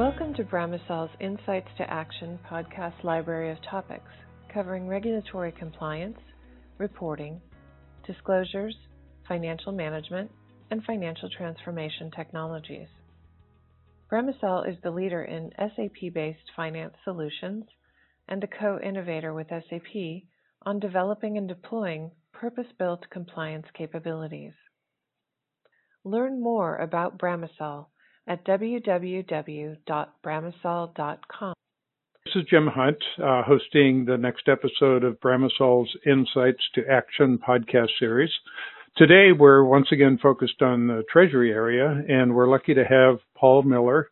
Welcome to Bramasol's Insights to Action podcast library of topics covering regulatory compliance, reporting, disclosures, financial management, and financial transformation technologies. Bramasol is the leader in SAP based finance solutions and a co innovator with SAP on developing and deploying purpose built compliance capabilities. Learn more about Bramasol at www.bramasol.com. This is Jim Hunt, uh, hosting the next episode of Bramasol's Insights to Action podcast series. Today, we're once again focused on the Treasury area, and we're lucky to have Paul Miller,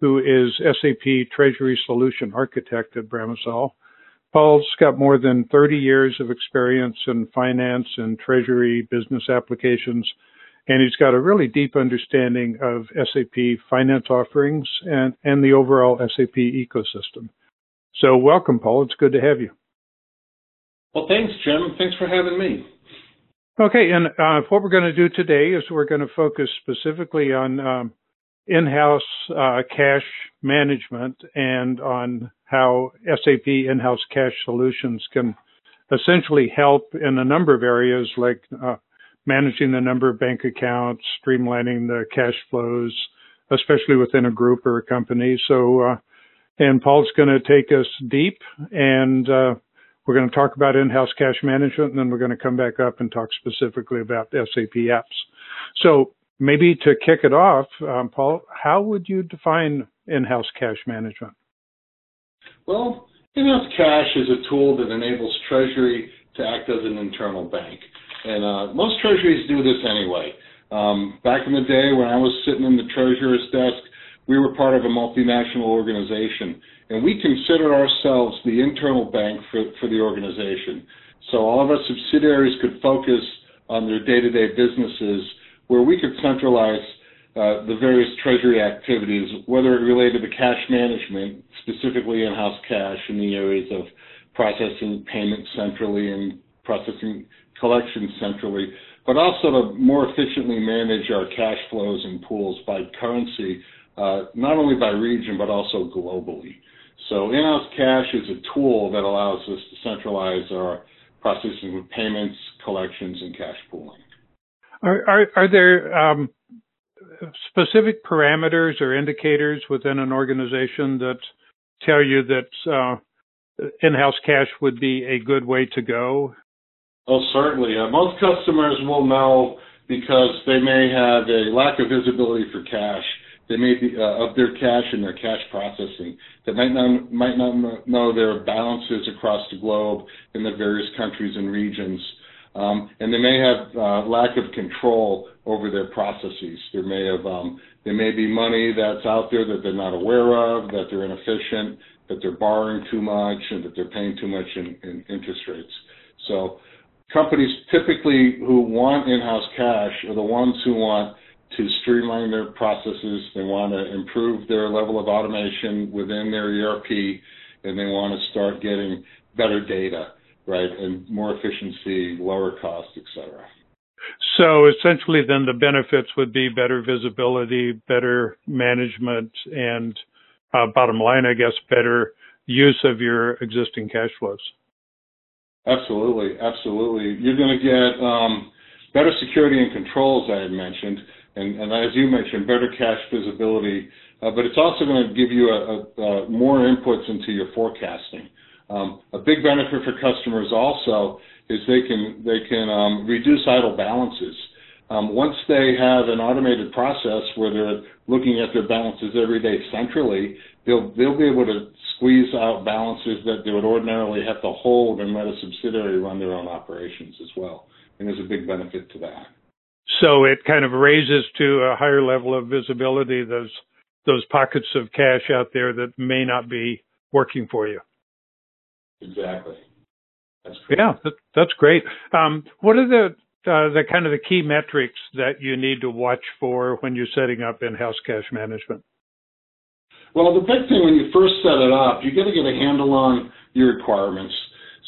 who is SAP Treasury Solution Architect at Bramisol. Paul's got more than 30 years of experience in finance and treasury business applications, and he's got a really deep understanding of SAP finance offerings and, and the overall SAP ecosystem. So, welcome, Paul. It's good to have you. Well, thanks, Jim. Thanks for having me. Okay, and uh, what we're going to do today is we're going to focus specifically on um, in-house uh, cash management and on how SAP in-house cash solutions can essentially help in a number of areas like uh, managing the number of bank accounts, streamlining the cash flows, especially within a group or a company. So, uh, and Paul's going to take us deep and uh, we're going to talk about in-house cash management and then we're going to come back up and talk specifically about SAP apps. So maybe to kick it off, um, Paul, how would you define in-house cash management? Well, in-house cash is a tool that enables Treasury to act as an internal bank. And uh, most treasuries do this anyway. Um, back in the day when I was sitting in the treasurer's desk, we were part of a multinational organization, and we considered ourselves the internal bank for, for the organization. So all of our subsidiaries could focus on their day-to-day businesses where we could centralize uh, the various treasury activities, whether it related to cash management, specifically in-house cash in the areas of processing payments centrally and processing collections centrally, but also to more efficiently manage our cash flows and pools by currency, uh, not only by region, but also globally. So in-house cash is a tool that allows us to centralize our processing of payments, collections, and cash pooling. Are, there um, specific parameters or indicators within an organization that tell you that uh, in-house cash would be a good way to go? Oh, certainly. Uh, most customers will know because they may have a lack of visibility for cash. They may be uh, of their cash and their cash processing. They might not might not know their balances across the globe in the various countries and regions. Um, and they may have uh, lack of control over their processes. There may have um, there may be money that's out there that they're not aware of, that they're inefficient, that they're borrowing too much, and that they're paying too much in, in interest rates. So companies typically who want in-house cash are the ones who want to streamline their processes. They want to improve their level of automation within their ERP, and they want to start getting better data, right, and more efficiency, lower cost, et cetera. So essentially, then the benefits would be better visibility, better management, and uh, bottom line, I guess, better use of your existing cash flows. Absolutely, absolutely. You're going to get um, better security and controls, I had mentioned, and, and as you mentioned, better cash visibility. Uh, but it's also going to give you a, a, a more inputs into your forecasting. Um, a big benefit for customers also is they can they can um, reduce idle balances. Um, once they have an automated process where they're looking at their balances every day centrally, they'll they'll be able to squeeze out balances that they would ordinarily have to hold and let a subsidiary run their own operations as well. And there's a big benefit to that. So it kind of raises to a higher level of visibility those those pockets of cash out there that may not be working for you. Exactly. That's. Yeah, that, that's great. Um, what are the uh, the kind of the key metrics that you need to watch for when you're setting up in-house cash management? Well, the big thing when you first set it up, you got to get a handle on your requirements.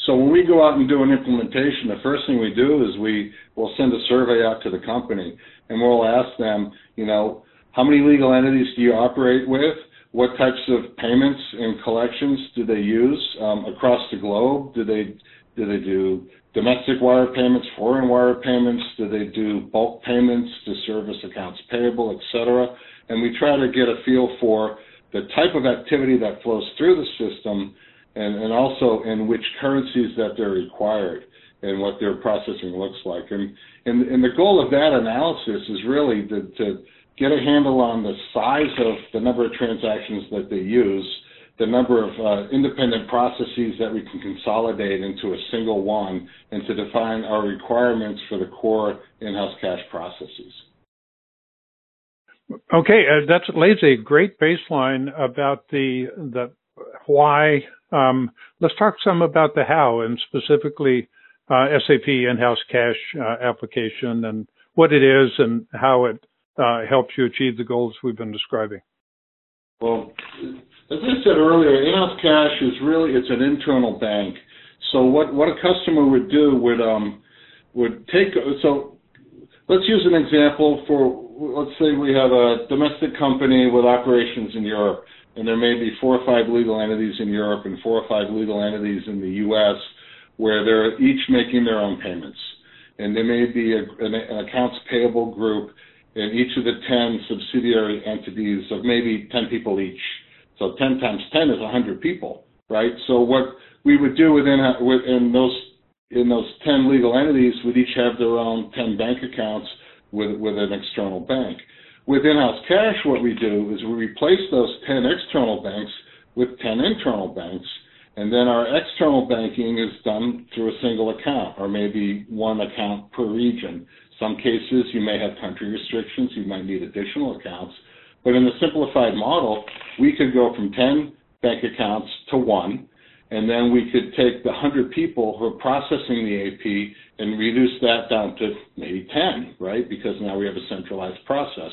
So when we go out and do an implementation, the first thing we do is we will send a survey out to the company, and we'll ask them, you know, how many legal entities do you operate with? what types of payments and collections do they use um, across the globe? Do they do they do domestic wire payments, foreign wire payments? Do they do bulk payments to service accounts payable, et cetera? And we try to get a feel for the type of activity that flows through the system and, and also in which currencies that they're required and what their processing looks like. And, and, and the goal of that analysis is really to, to get a handle on the size of the number of transactions that they use, the number of uh, independent processes that we can consolidate into a single one, and to define our requirements for the core in-house cash processes. Okay, uh, that lays a great baseline about the the why. Um, let's talk some about the how, and specifically uh, SAP in-house cash uh, application and what it is and how it uh, helps you achieve the goals we've been describing? Well, as I said earlier, in-house cash is really it's an internal bank. So what what a customer would do would um would take so let's use an example for let's say we have a domestic company with operations in Europe and there may be four or five legal entities in Europe and four or five legal entities in the US where they're each making their own payments. And there may be a, an, an accounts payable group in each of the 10 subsidiary entities of maybe 10 people each. So 10 times 10 is 100 people, right? So what we would do within, uh, within those in those 10 legal entities would each have their own 10 bank accounts with, with an external bank. With in-house cash, what we do is we replace those 10 external banks with 10 internal banks, and then our external banking is done through a single account or maybe one account per region. Some cases you may have country restrictions, you might need additional accounts. But in the simplified model, we could go from 10 bank accounts to one, and then we could take the 100 people who are processing the AP and reduce that down to maybe 10, right? Because now we have a centralized process.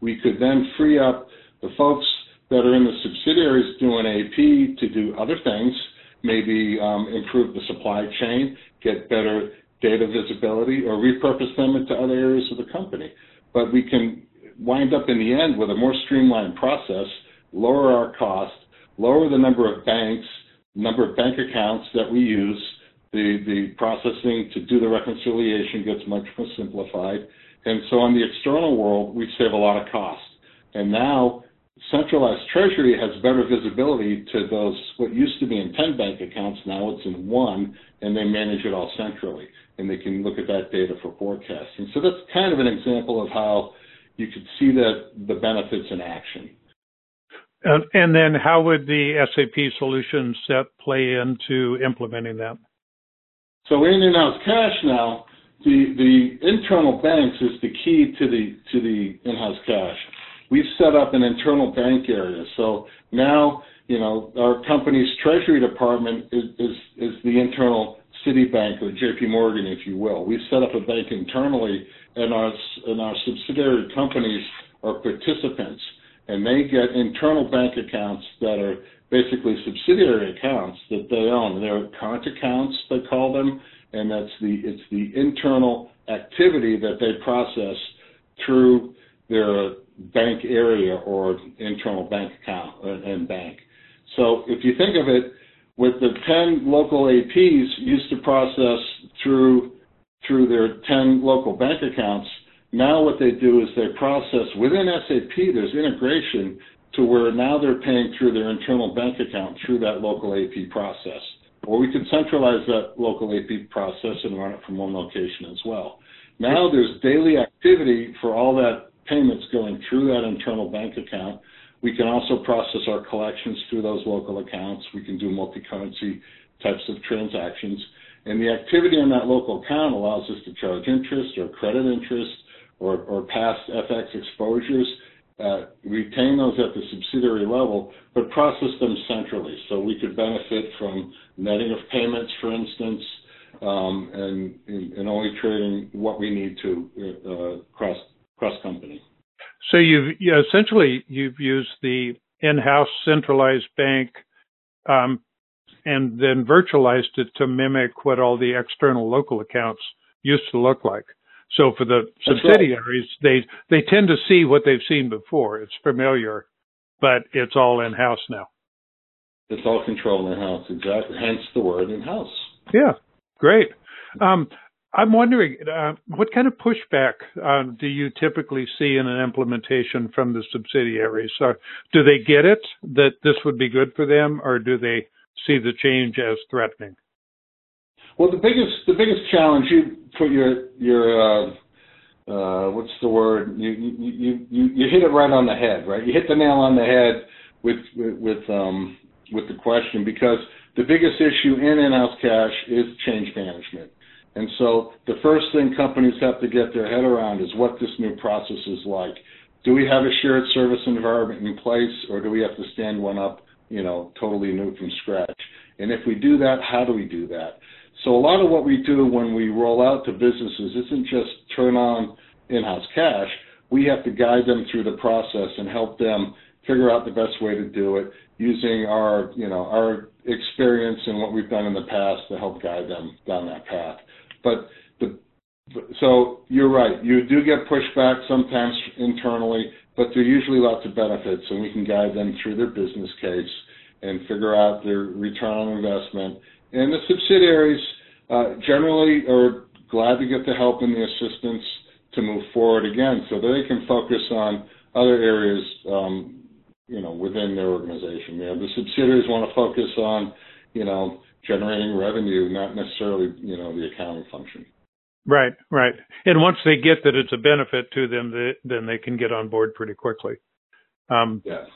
We could then free up the folks that are in the subsidiaries doing AP to do other things, maybe um, improve the supply chain, get better data visibility or repurpose them into other areas of the company. But we can wind up in the end with a more streamlined process, lower our cost, lower the number of banks, number of bank accounts that we use. The, the processing to do the reconciliation gets much more simplified. And so on the external world, we save a lot of cost. And now centralized treasury has better visibility to those what used to be in 10 bank accounts now it's in one and they manage it all centrally and they can look at that data for forecasting. So that's kind of an example of how you could see that the benefits in action. And, and then how would the SAP solution set play into implementing that? So in in-house cash now, the, the internal banks is the key to the to the in-house cash. We've set up an internal bank area. So now, you know, our company's treasury department is, is, is the internal Citibank or JP Morgan, if you will. We've set up a bank internally, and our, and our subsidiary companies are participants, and they get internal bank accounts that are basically subsidiary accounts that they own. They're current accounts, they call them, and that's the it's the internal activity that they process through their bank area or internal bank account uh, and bank. So if you think of it, with the 10 local APs used to process through through their 10 local bank accounts. Now what they do is they process within SAP. There's integration to where now they're paying through their internal bank account through that local AP process. Or we could centralize that local AP process and run it from one location as well. Now there's daily activity for all that payments going through that internal bank account we can also process our collections through those local accounts. We can do multi-currency types of transactions. And the activity on that local account allows us to charge interest or credit interest or, or past FX exposures, uh, retain those at the subsidiary level, but process them centrally. So we could benefit from netting of payments, for instance, um, and, and only trading what we need to uh, cross cross company. So you've you essentially you've used the in-house centralized bank um, and then virtualized it to mimic what all the external local accounts used to look like. So for the That's subsidiaries, right. they they tend to see what they've seen before. It's familiar, but it's all in house now. It's all controlled in house, exactly. Hence the word in house. Yeah, great. Um, I'm wondering, uh, what kind of pushback uh, do you typically see in an implementation from the subsidiaries? Uh, do they get it that this would be good for them, or do they see the change as threatening? Well, the biggest the biggest challenge you put your your uh, uh, what's the word you, you you you hit it right on the head, right? You hit the nail on the head with with um, with the question because the biggest issue in in-house cash is change management. And so the first thing companies have to get their head around is what this new process is like. Do we have a shared service environment in place, or do we have to stand one up, you know, totally new from scratch? And if we do that, how do we do that? So a lot of what we do when we roll out to businesses isn't just turn on in-house cash. We have to guide them through the process and help them figure out the best way to do it using our, you know, our experience and what we've done in the past to help guide them down that path. But the so you're right. You do get pushback sometimes internally, but there are usually lots of benefits, and we can guide them through their business case and figure out their return on investment. And the subsidiaries uh, generally are glad to get the help and the assistance to move forward again, so that they can focus on other areas, um, you know, within their organization. You know, the subsidiaries want to focus on, you know, generating revenue, not necessarily, you know, the accounting function. Right, right. And once they get that it's a benefit to them, they, then they can get on board pretty quickly. Um, yes.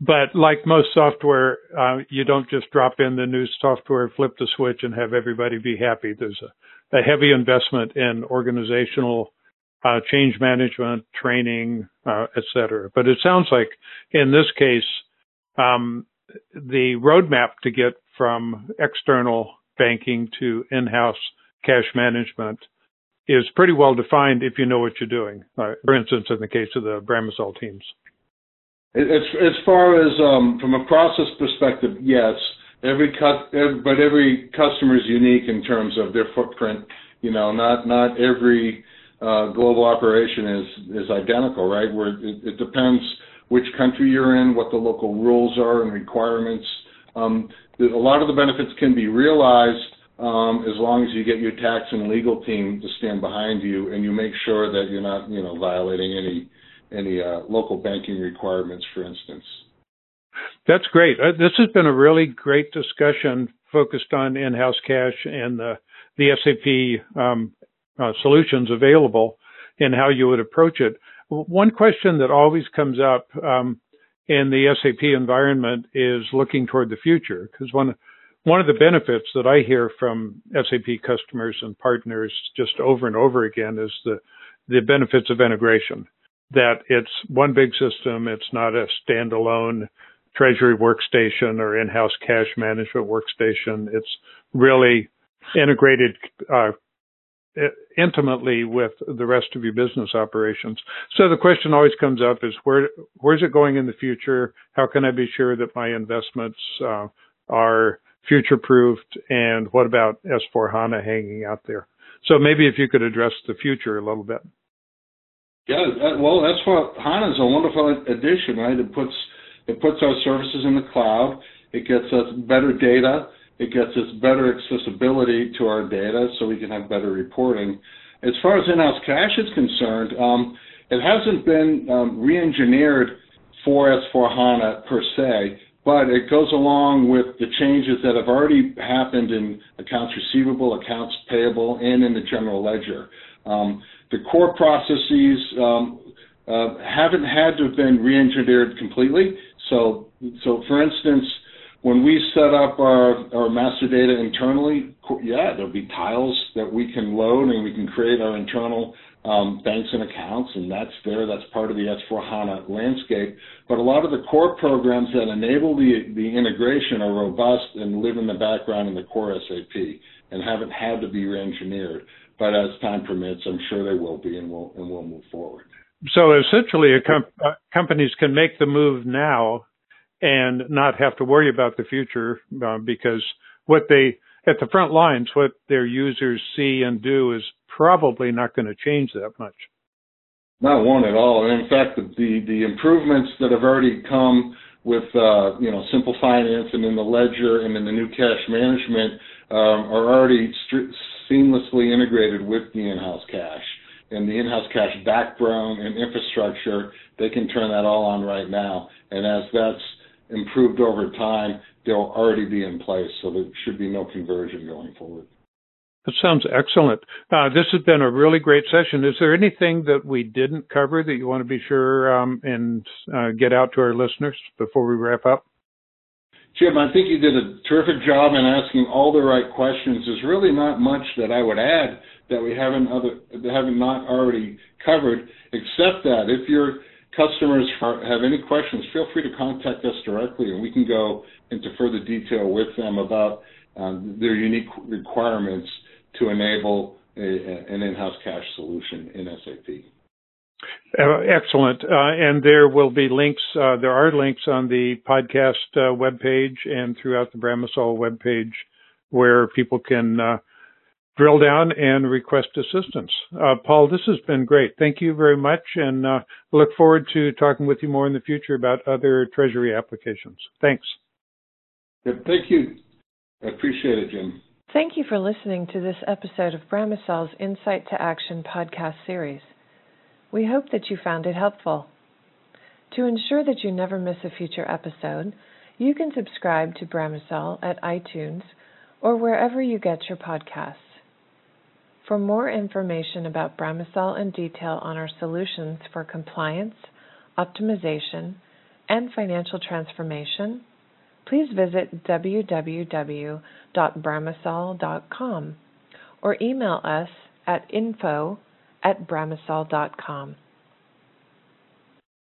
But like most software, uh, you don't just drop in the new software, flip the switch, and have everybody be happy. There's a, a heavy investment in organizational uh, change management, training, uh, et cetera. But it sounds like in this case, um, the roadmap to get from external banking to in-house cash management is pretty well defined if you know what you're doing. For instance, in the case of the Bramasol teams. As, as far as um, from a process perspective, yes. Every, cut, but every customer is unique in terms of their footprint. You know, not not every uh, global operation is is identical, right? Where it, it depends which country you're in, what the local rules are and requirements. Um, a lot of the benefits can be realized um, as long as you get your tax and legal team to stand behind you and you make sure that you're not, you know, violating any any uh, local banking requirements, for instance. That's great. Uh, this has been a really great discussion focused on in-house cash and the the SAP um, uh, solutions available and how you would approach it. One question that always comes up um, in the SAP environment is looking toward the future because one one of the benefits that I hear from SAP customers and partners just over and over again is the the benefits of integration. That it's one big system, it's not a standalone treasury workstation or in-house cash management workstation. It's really integrated uh, intimately with the rest of your business operations. So the question always comes up is where where's it going in the future? How can I be sure that my investments uh, are future proofed? And what about S4 HANA hanging out there? So maybe if you could address the future a little bit. Yeah, well, S4 HANA is a wonderful addition, right? It puts it puts our services in the cloud. It gets us better data it gets us better accessibility to our data so we can have better reporting. As far as in-house cash is concerned, um, it hasn't been um, re-engineered for S4HANA per se, but it goes along with the changes that have already happened in accounts receivable, accounts payable, and in the general ledger. Um, the core processes um, uh, haven't had to have been re-engineered completely. So, so for instance, when we set up our, our master data internally, yeah, there'll be tiles that we can load and we can create our internal um, banks and accounts, and that's there. That's part of the S4 HANA landscape. But a lot of the core programs that enable the, the integration are robust and live in the background in the core SAP and haven't had to be re-engineered. But as time permits, I'm sure they will be, and we'll and we'll move forward. So essentially, com- uh, companies can make the move now and not have to worry about the future uh, because what they at the front lines, what their users see and do is probably not going to change that much. Not one at all. And in fact, the, the, the improvements that have already come with uh, you know simple finance and in the ledger and in the new cash management um, are already seamlessly integrated with the in-house cash and the in-house cash backbone and infrastructure. They can turn that all on right now, and as that's improved over time, they'll already be in place, so there should be no conversion going forward. That sounds excellent. Uh, this has been a really great session. Is there anything that we didn't cover that you want to be sure um, and uh, get out to our listeners before we wrap up? Jim, I think you did a terrific job in asking all the right questions. There's really not much that I would add that we haven't other that haven't not already covered, except that if your customers have any questions, feel free to contact us directly, and we can go into further detail with them about um, their unique requirements to enable a, an in-house cash solution in SAP. Uh, excellent. Uh, and there will be links, uh, there are links on the podcast uh, webpage and throughout the Bramasol webpage where people can uh, drill down and request assistance. Uh, Paul, this has been great. Thank you very much. And uh, look forward to talking with you more in the future about other Treasury applications. Thanks. thank you. I appreciate it, Jim. Thank you for listening to this episode of Bramasol's Insight to Action podcast series. We hope that you found it helpful. To ensure that you never miss a future episode, you can subscribe to Bramasol at iTunes or wherever you get your podcasts. For more information about Bramasol and detail on our solutions for compliance, optimization, and financial transformation, please visit www.bramasol.com or email us at info at.